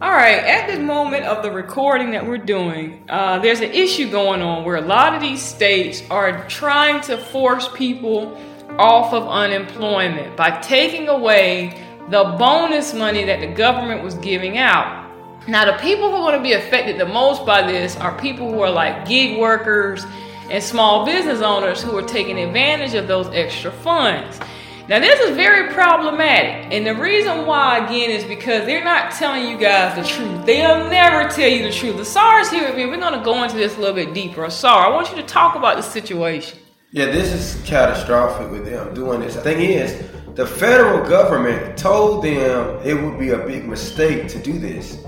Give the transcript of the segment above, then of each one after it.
All right, at this moment of the recording that we're doing, uh, there's an issue going on where a lot of these states are trying to force people off of unemployment by taking away the bonus money that the government was giving out. Now, the people who are going to be affected the most by this are people who are like gig workers and small business owners who are taking advantage of those extra funds. Now, this is very problematic. And the reason why, again, is because they're not telling you guys the truth. They'll never tell you the truth. The is here with me. We're going to go into this a little bit deeper. Asar, I want you to talk about the situation. Yeah, this is catastrophic with them doing this. The thing is, the federal government told them it would be a big mistake to do this.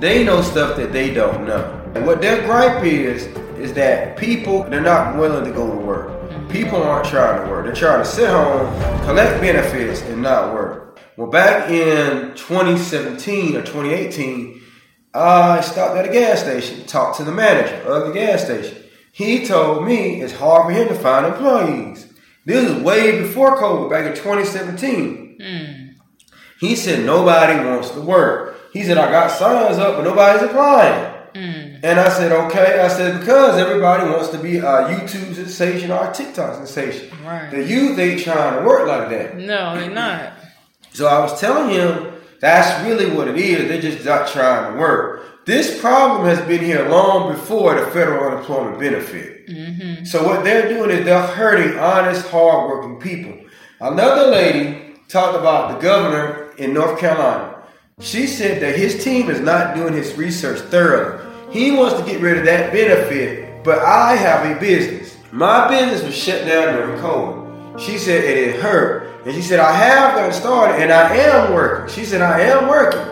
They know stuff that they don't know. And what their gripe is, is that people, they're not willing to go to work. People aren't trying to work. They're trying to sit home, collect benefits, and not work. Well, back in 2017 or 2018, I stopped at a gas station, talked to the manager of the gas station. He told me it's hard for him to find employees. This is way before COVID, back in 2017. Mm. He said nobody wants to work. He said I got signs up, but nobody's applying. Mm. And I said, okay. I said, because everybody wants to be a YouTube sensation or a TikTok sensation. Right. The youth ain't trying to work like that. No, they're not. So I was telling him that's really what it is. They're just not trying to work. This problem has been here long before the federal unemployment benefit. Mm-hmm. So what they're doing is they're hurting honest, hardworking people. Another lady talked about the governor in North Carolina. She said that his team is not doing his research thoroughly. He wants to get rid of that benefit, but I have a business. My business was shut down during COVID. She said it, it hurt. And she said, I have gotten started and I am working. She said, I am working.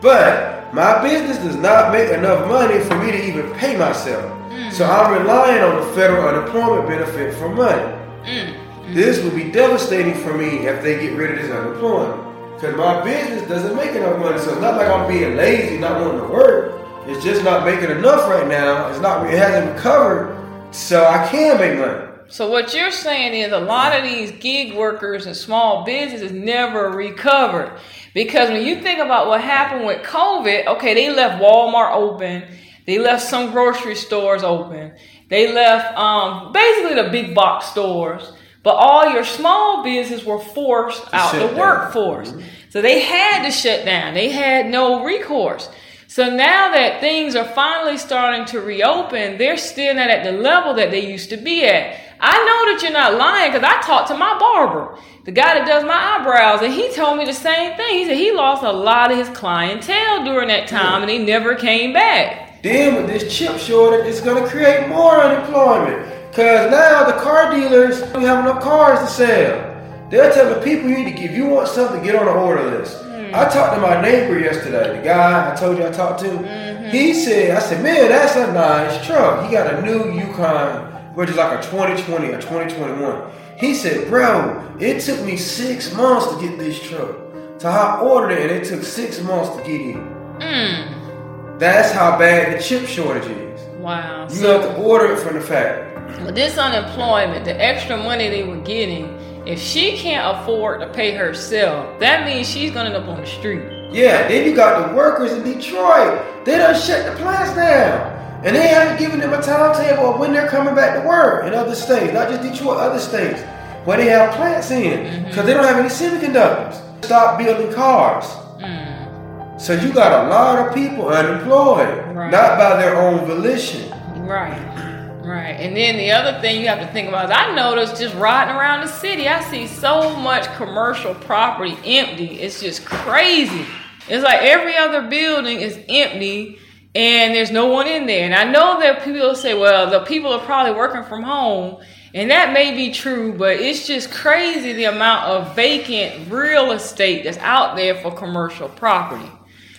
But my business does not make enough money for me to even pay myself. Mm. So I'm relying on the federal unemployment benefit for money. Mm. This would be devastating for me if they get rid of this unemployment. Because my business doesn't make enough money. So it's not like I'm being lazy, not wanting to work. It's just not making enough right now. It's not. It hasn't recovered, so I can make money. So what you're saying is a lot of these gig workers and small businesses never recovered because when you think about what happened with COVID, okay, they left Walmart open, they left some grocery stores open, they left um, basically the big box stores, but all your small business were forced out the workforce. Mm-hmm. So they had to shut down. They had no recourse. So now that things are finally starting to reopen, they're still not at the level that they used to be at. I know that you're not lying because I talked to my barber, the guy that does my eyebrows, and he told me the same thing. He said he lost a lot of his clientele during that time and he never came back. Then with this chip shortage, it's going to create more unemployment because now the car dealers don't have enough cars to sell. They're telling people you need to, if you want something, get on the order list. I talked to my neighbor yesterday, the guy I told you I talked to. Mm-hmm. He said, I said, man, that's a nice truck. He got a new Yukon, which is like a 2020 or 2021. He said, bro, it took me six months to get this truck. So I ordered it and it took six months to get it. Mm. That's how bad the chip shortage is. Wow. You so, have to order it from the factory. With this unemployment, the extra money they were getting, if she can't afford to pay herself, that means she's gonna end up on the street. Yeah, then you got the workers in Detroit. They done shut the plants down. And they haven't given them a timetable of when they're coming back to work in other states, not just Detroit, other states where they have plants in because mm-hmm. they don't have any semiconductors. Stop building cars. Mm. So you got a lot of people unemployed, right. not by their own volition. Right. Right. And then the other thing you have to think about is I noticed just riding around the city, I see so much commercial property empty. It's just crazy. It's like every other building is empty and there's no one in there. And I know that people say, well, the people are probably working from home. And that may be true, but it's just crazy the amount of vacant real estate that's out there for commercial property.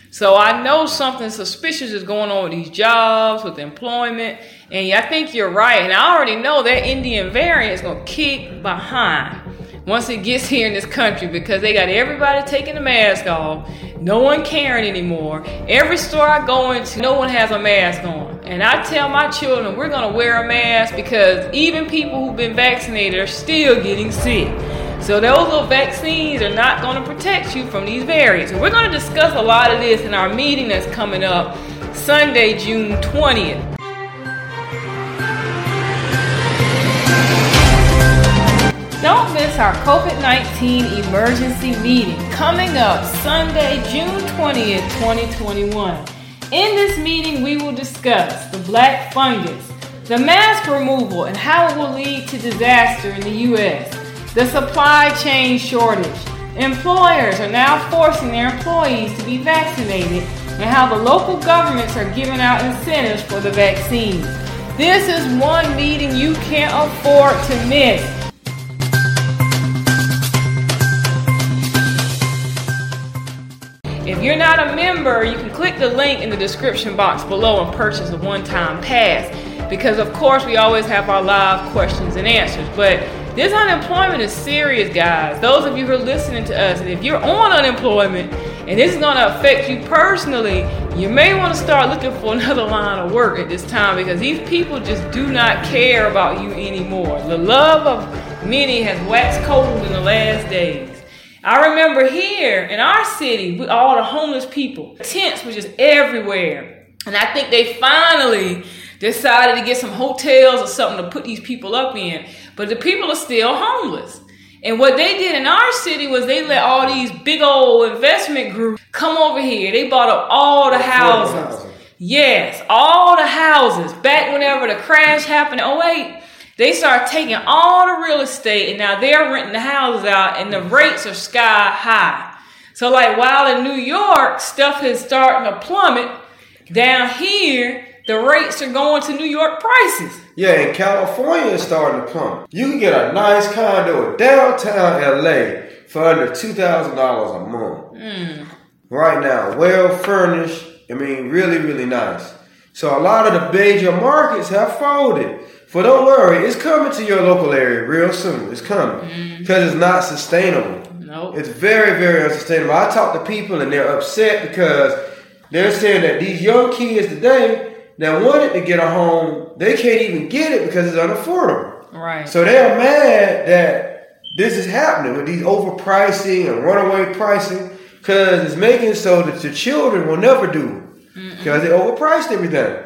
So I know something suspicious is going on with these jobs, with employment. And I think you're right. And I already know that Indian variant is going to kick behind once it gets here in this country because they got everybody taking the mask off. No one caring anymore. Every store I go into, no one has a mask on. And I tell my children, we're going to wear a mask because even people who've been vaccinated are still getting sick. So those little vaccines are not going to protect you from these variants. We're going to discuss a lot of this in our meeting that's coming up Sunday, June 20th. Don't miss our COVID 19 emergency meeting coming up Sunday, June 20th, 2021. In this meeting, we will discuss the black fungus, the mask removal, and how it will lead to disaster in the U.S., the supply chain shortage. Employers are now forcing their employees to be vaccinated, and how the local governments are giving out incentives for the vaccines. This is one meeting you can't afford to miss. If you're not a member, you can click the link in the description box below and purchase a one time pass. Because, of course, we always have our live questions and answers. But this unemployment is serious, guys. Those of you who are listening to us, and if you're on unemployment and this is going to affect you personally, you may want to start looking for another line of work at this time because these people just do not care about you anymore. The love of many has waxed cold in the last days. I remember here in our city, with all the homeless people, tents were just everywhere. And I think they finally decided to get some hotels or something to put these people up in. But the people are still homeless. And what they did in our city was they let all these big old investment groups come over here. They bought up all the houses. Yes, all the houses. Back whenever the crash happened oh wait, they start taking all the real estate and now they're renting the houses out and the rates are sky high. So like while in New York stuff is starting to plummet, down here the rates are going to New York prices. Yeah, and California is starting to plummet. You can get a nice condo in downtown LA for under two thousand dollars a month. Mm. Right now, well furnished. I mean, really, really nice. So a lot of the major markets have folded. But don't worry, it's coming to your local area real soon. It's coming because mm-hmm. it's not sustainable. Nope. It's very, very unsustainable. I talk to people and they're upset because they're saying that these young kids today that wanted to get a home, they can't even get it because it's unaffordable. Right. So they're mad that this is happening with these overpricing and runaway pricing because it's making so that your children will never do because they overpriced everything.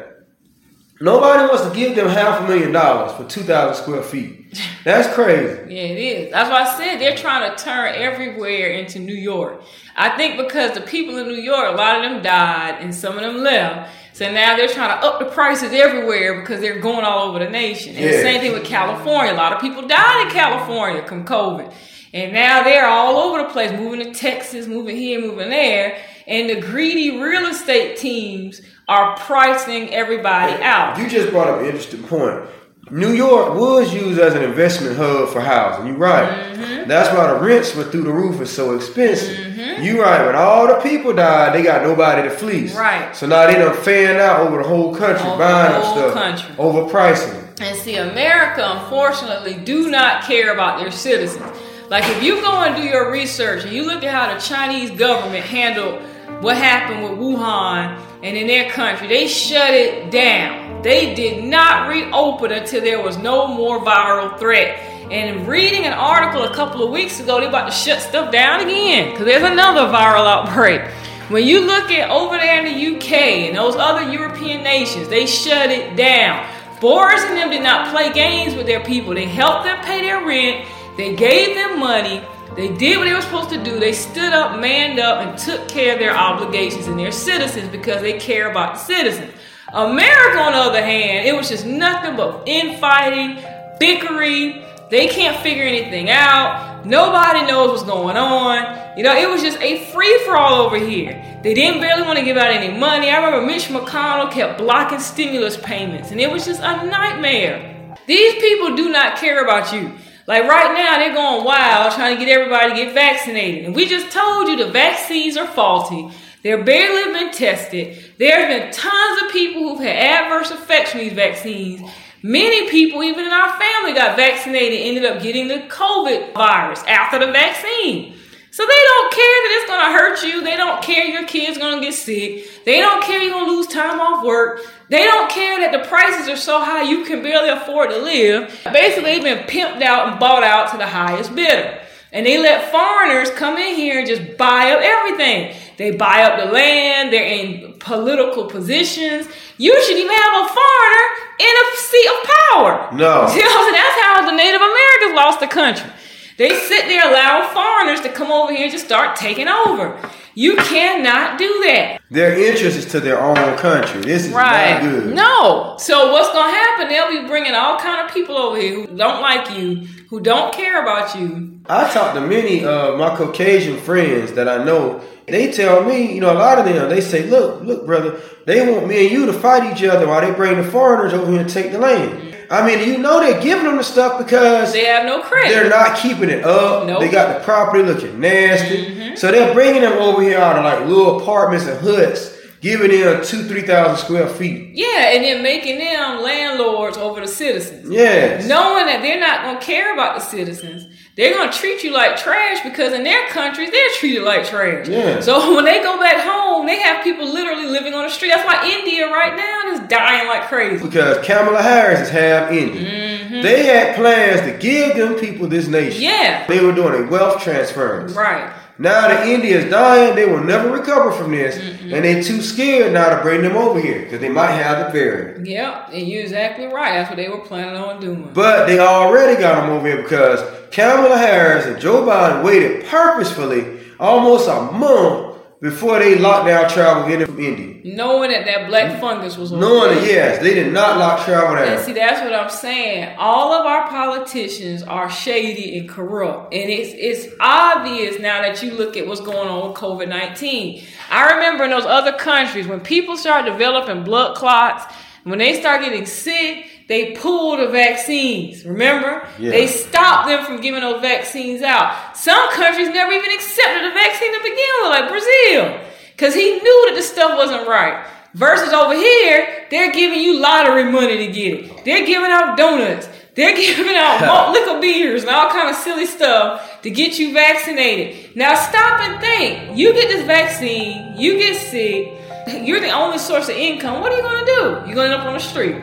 Nobody wants to give them half a million dollars for 2,000 square feet. That's crazy. yeah, it is. That's why I said they're trying to turn everywhere into New York. I think because the people in New York, a lot of them died and some of them left. So now they're trying to up the prices everywhere because they're going all over the nation. And yeah. the same thing with California. A lot of people died in California from COVID. And now they're all over the place, moving to Texas, moving here, moving there. And the greedy real estate teams are pricing everybody out. You just brought up an interesting point. New York was used as an investment hub for housing. You're right. Mm-hmm. That's why the rents were through the roof and so expensive. Mm-hmm. You're right. When all the people died, they got nobody to fleece. Right. So now they done fan out over the whole country, over buying up stuff, country. overpricing. And see, America, unfortunately, do not care about their citizens. Like if you go and do your research and you look at how the Chinese government handled what happened with Wuhan and in their country, they shut it down. They did not reopen until there was no more viral threat. And reading an article a couple of weeks ago, they're about to shut stuff down again because there's another viral outbreak. When you look at over there in the UK and those other European nations, they shut it down. Boris and them did not play games with their people. They helped them pay their rent. They gave them money. They did what they were supposed to do. They stood up, manned up, and took care of their obligations and their citizens because they care about the citizens. America, on the other hand, it was just nothing but infighting, bickering. They can't figure anything out. Nobody knows what's going on. You know, it was just a free for all over here. They didn't barely want to give out any money. I remember Mitch McConnell kept blocking stimulus payments, and it was just a nightmare. These people do not care about you. Like right now, they're going wild trying to get everybody to get vaccinated. And we just told you the vaccines are faulty. They're barely been tested. There's been tons of people had adverse effects from these vaccines. Many people, even in our family, got vaccinated, ended up getting the COVID virus after the vaccine. So they don't care that it's gonna hurt you. They don't care your kid's gonna get sick. They don't care you're gonna lose time off work. They don't care that the prices are so high you can barely afford to live. Basically, they've been pimped out and bought out to the highest bidder. And they let foreigners come in here and just buy up everything. They buy up the land, they're in political positions. You should even have a foreigner in a seat of power. No. You know, so that's how the Native Americans lost the country. They sit there allowing foreigners to come over here and just start taking over. You cannot do that. Their interest is to their own country. This is Right. not good. No. So what's gonna happen? They'll be bringing all kind of people over here who don't like you, who don't care about you. I talk to many of my Caucasian friends that I know. They tell me, you know, a lot of them, they say, look, look, brother, they want me and you to fight each other while they bring the foreigners over here and take the land. I mean, you know they're giving them the stuff because They have no credit. they're not keeping it up. Nope. They got the property looking nasty. Mm-hmm. So they're bringing them over here out of like little apartments and huts, giving them two, three thousand square feet. yeah, and then making them landlords over the citizens. Yes. Knowing that they're not gonna care about the citizens. They're gonna treat you like trash because in their countries they're treated like trash. Yeah. So when they go back home, they have people literally living on the street. That's why India right now is dying like crazy. Because Kamala Harris is half Indian. They had plans to give them people this nation. Mm-hmm. Yeah. They were doing a wealth transference. Right. Now the India is dying, they will never recover from this, and they're too scared now to bring them over here because they might have the variant. Yep, and you're exactly right. That's what they were planning on doing. But they already got them over here because Kamala Harris and Joe Biden waited purposefully almost a month before they locked down travel in from India. Knowing that that black fungus was Knowing that, yes, they did not lock travel down. And see, that's what I'm saying. All of our politicians are shady and corrupt, and it's it's obvious now that you look at what's going on with COVID nineteen. I remember in those other countries when people start developing blood clots, when they start getting sick, they pulled the vaccines. Remember, Yeah. they stopped them from giving those vaccines out. Some countries never even accepted the vaccine to begin with, like Brazil, because he knew that the stuff wasn't right. Versus over here, they're giving you lottery money to get it. They're giving out donuts. They're giving out malt liquor beers and all kind of silly stuff to get you vaccinated. Now stop and think. You get this vaccine, you get sick, you're the only source of income. What are you gonna do? You're gonna end up on the street.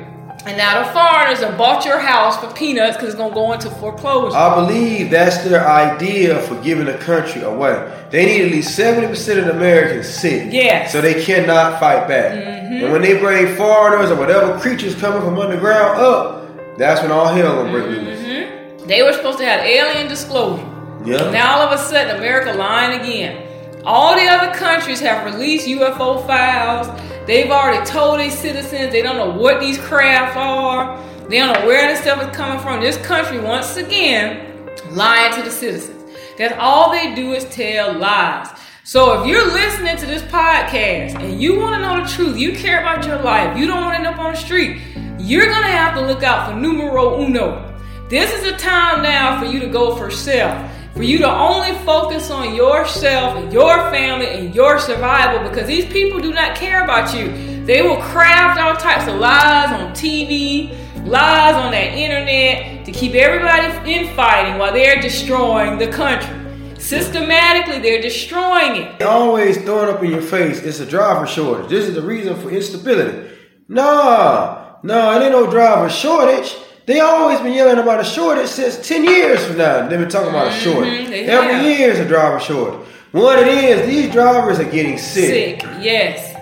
And now the foreigners have bought your house for peanuts because it's gonna go into foreclosure. I believe that's their idea for giving the country away. They need at least 70% of the Americans sick. Yes. So they cannot fight back. Mm-hmm. And when they bring foreigners or whatever creatures coming from underground up, that's when all hell gonna break loose. Mm-hmm. They were supposed to have alien disclosure. Yeah. Now all of a sudden, America lying again. All the other countries have released UFO files. They've already told these citizens they don't know what these craft are. They don't know where this stuff is coming from. This country, once again, lying to the citizens. That's all they do is tell lies. So if you're listening to this podcast and you want to know the truth, you care about your life, you don't want to end up on the street, you're going to have to look out for numero uno. This is a time now for you to go for self. For you to only focus on yourself and your family and your survival because these people do not care about you. They will craft all types of lies on TV, lies on that internet to keep everybody in fighting while they're destroying the country. Systematically, they're destroying it. They always throwing up in your face, it's a driver shortage. This is the reason for instability. Nah, nah, it ain't no driver shortage. They always been yelling about a shortage since 10 years from now. They've been talking about a mm-hmm. shortage. they Every have. year is a driver shortage. What it is, these drivers are getting sick. Sick, yes.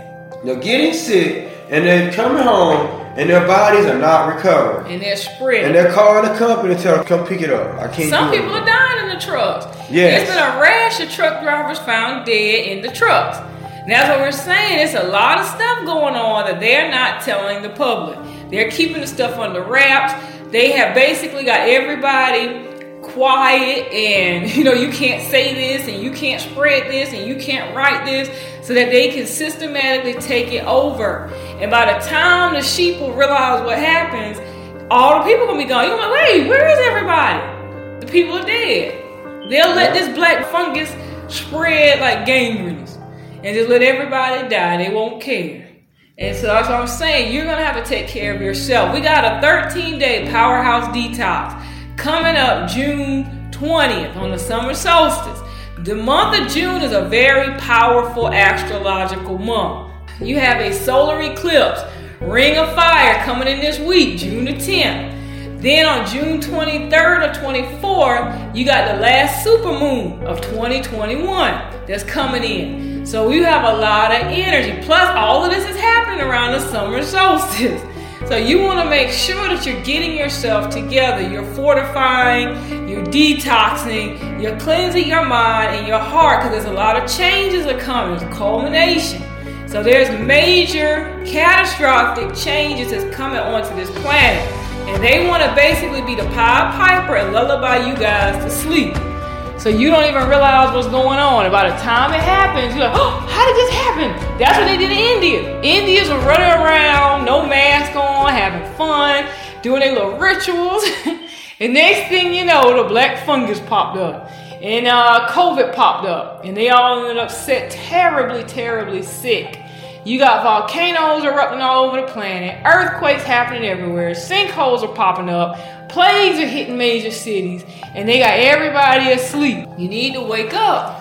They're getting sick and they're coming home and their bodies are not recovering. And they're spreading. And they're calling the company to tell them, come pick it up. I can't Some it. people are dying in the trucks. Yes. There's been a rash of truck drivers found dead in the trucks. And that's what we're saying. It's a lot of stuff going on that they're not telling the public. They're keeping the stuff under wraps. They have basically got everybody quiet and you know you can't say this and you can't spread this and you can't write this so that they can systematically take it over. And by the time the sheep will realize what happens all the people gonna be gone. You're like wait where is everybody? The people are dead. They'll let this black fungus spread like gangrene and just let everybody die. They won't care and so that's what I'm saying. You're gonna have to take care of yourself. We got a 13 day powerhouse detox coming up June 20th on the summer solstice. The month of June is a very powerful astrological month. You have a solar eclipse, ring of fire coming in this week, June the 10th. Then on June 23rd or 24th, you got the last supermoon of 2021 that's coming in. So you have a lot of energy. Plus, all of this is happening around the summer solstice. So you want to make sure that you're getting yourself together. You're fortifying, you're detoxing, you're cleansing your mind and your heart because there's a lot of changes that come. There's a culmination. So there's major catastrophic changes that's coming onto this planet. And they want to basically be the Pied Piper and lullaby you guys to sleep. So you don't even realize what's going on. And by the time it happens, you're like, oh, how did this happen? That's what they did in India. Indians were running around, no mask on, having fun, doing their little rituals. and next thing you know, the black fungus popped up. And uh, COVID popped up. And they all ended up sick, terribly, terribly sick. You got volcanoes erupting all over the planet, earthquakes happening everywhere, sinkholes are popping up, plagues are hitting major cities, and they got everybody asleep. You need to wake up.